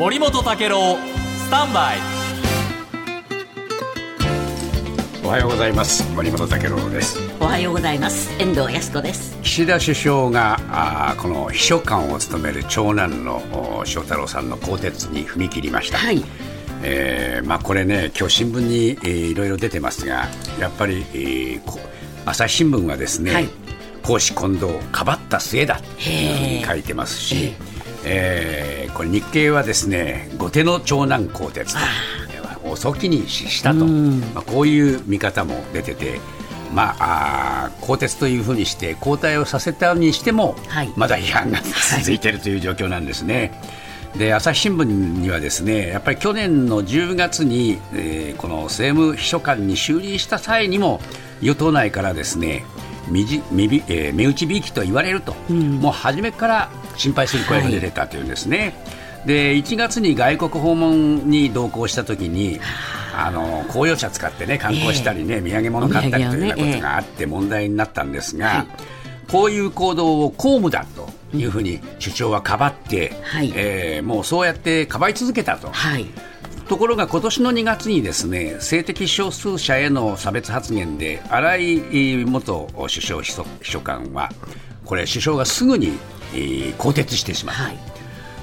森本武郎スタンバイ。おはようございます。森本武郎です。おはようございます。遠藤康子です。岸田首相があこの秘書官を務める長男の翔太郎さんの更迭に踏み切りました、はい。えーまあ、これね今日新聞に、えー、いろいろ出てますがやっぱり、えー、朝日新聞はですね、はい、公私混同かばった末だというふうに書いてますし、えー、これ日経はですね後手の長男更迭と遅きにしたと、まあ、こういう見方も出てて。まあ、あ更迭というふうにして交代をさせたにしても、はい、まだ批判が続いているという状況なんですね。で朝日新聞にはですねやっぱり去年の10月に、えー、この政務秘書官に就任した際にも与党内からですね身じ身えー、目打ちびいきと言われると、うん、もう初めから心配する声が出てたというんですね。はい、で1月に外国訪問に同行した時にあの公用車使ってね観光したりね、えー、土産物買ったりというようなことがあって問題になったんですが、えー、こういう行動を公務だというふうに首相はかばって、はい、えー、もうそうやってかばい続けたと。はい。ところが今年の2月にですね性的少数者への差別発言で荒井元首相秘書官はこれ首相がすぐに、えー、更迭してしまった。はい。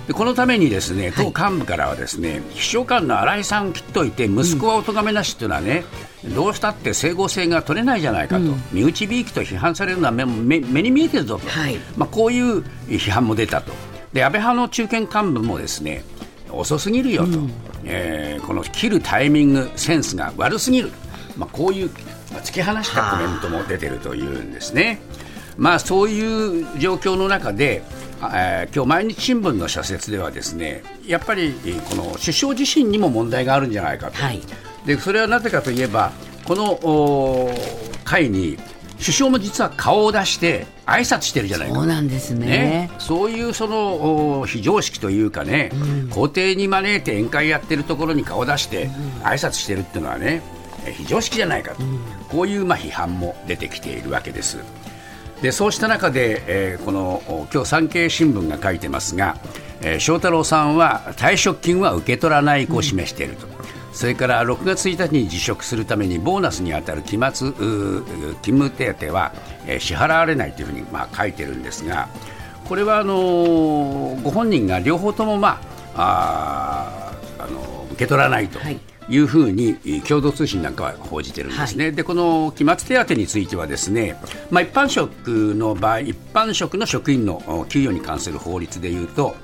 でこのためにですね党幹部からはですね、はい、秘書官の新井さん切っといて息子はお咎めなしというのはね、うん、どうしたって整合性が取れないじゃないかと、うん、身内びいきと批判されるのは目目目に見えてるぞと、はい、まあ、こういう批判も出たと。で安倍派の中堅幹部もですね遅すぎるよと、うん、えー、この切るタイミングセンスが悪すぎる、まあ、こういう、まあ、突き放したコメントも出てるというんですね。まあ、そういう状況の中で、えー、今日毎日新聞の社説ではですねやっぱりこの首相自身にも問題があるんじゃないかと、はい、でそれはなぜかといえばこの会に首相も実は顔を出して挨拶してるじゃないか。そうなんですね、ね、そういうその非常識というかね、うん、皇帝に招いて宴会やってるところに顔を出して挨拶してるっていうのはね非常識じゃないかと、うん、こういうまあ批判も出てきているわけです。でそうした中で、えー、この今日産経新聞が書いてますが、えー、翔太郎さんは退職金は受け取らない意向を示していると。うんそれから6月1日に辞職するためにボーナスに当たる期末勤務手当は、えー、支払われないというふうに、まあ、書いてるんですがこれはあのー、ご本人が両方とも、まあ、ああの受け取らないと。はいいうふうに共同通信なんかは報じてるんですね、はい、でこの期末手当についてはですね、まあ、一般職の場合一般職の職員の給与に関する法律でいうと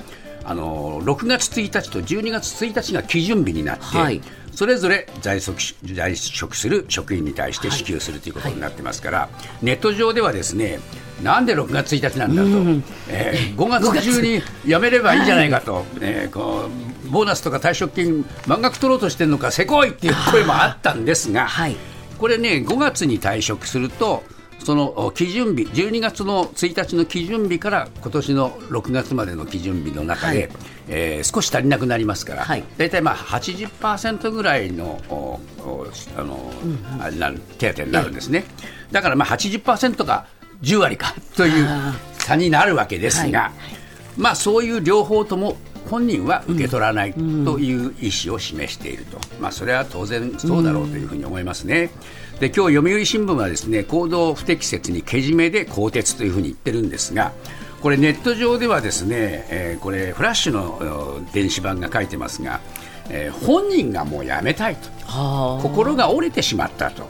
あの6月1日と12月1日が基準日になって、はい、それぞれ在職在職する職員に対して支給するということになってますから、はい、ネット上ではですねなんで6月1日なんだと、うん、えー、5月中に辞めればいいんじゃないかと、はい、えー、こうボーナスとか退職金満額取ろうとしてるのかせこいっていう声もあったんですが、はい、これね5月に退職するとその基準日、12月の1日の基準日から今年の6月までの基準日の中で、はい、えー、少し足りなくなりますから、はい、大体まあ80%ぐらいのあの、うんうん、な手当になるんですね。だからまあ80%が10割か という差になるわけですが、はい、まあそういう両方とも本人は受け取らないという意思を示していると、まあ、それは当然そうだろうというふうに思いますね。で今日読売新聞はですね行動不適切にけじめで更迭というふうに言ってるんですがこれネット上ではですね、えー、これフラッシュの電子版が書いてますが、えー、本人がもうやめたいと。心が折れてしまったと。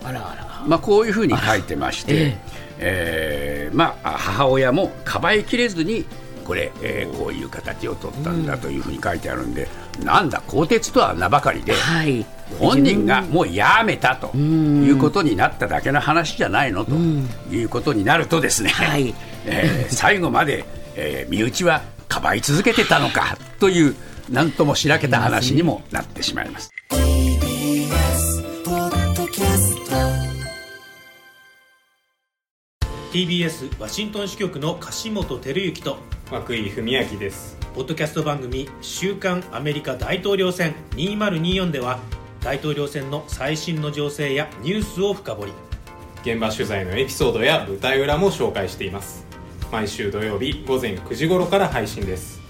まあ、こういうふうに書いてまして、えー、えー、まあ、母親もかばいきれずにこれ、えー、こういう形を取ったんだというふうに書いてあるんで、うん、なんだ更迭とは名ばかりで、はい、本人がもうやめたということになっただけの話じゃないのということになるとですね、はい、えー、最後まで、えー、身内はかばい続けてたのかという何ともしらけた話にもなってしまいます。TBS ワシントン支局の樫本照之と涌井文明です。ポッドキャスト番組「週刊アメリカ大統領選2024」では大統領選の最新の情勢やニュースを深掘り。現場取材のエピソードや舞台裏も紹介しています。毎週土曜日午前9時頃から配信です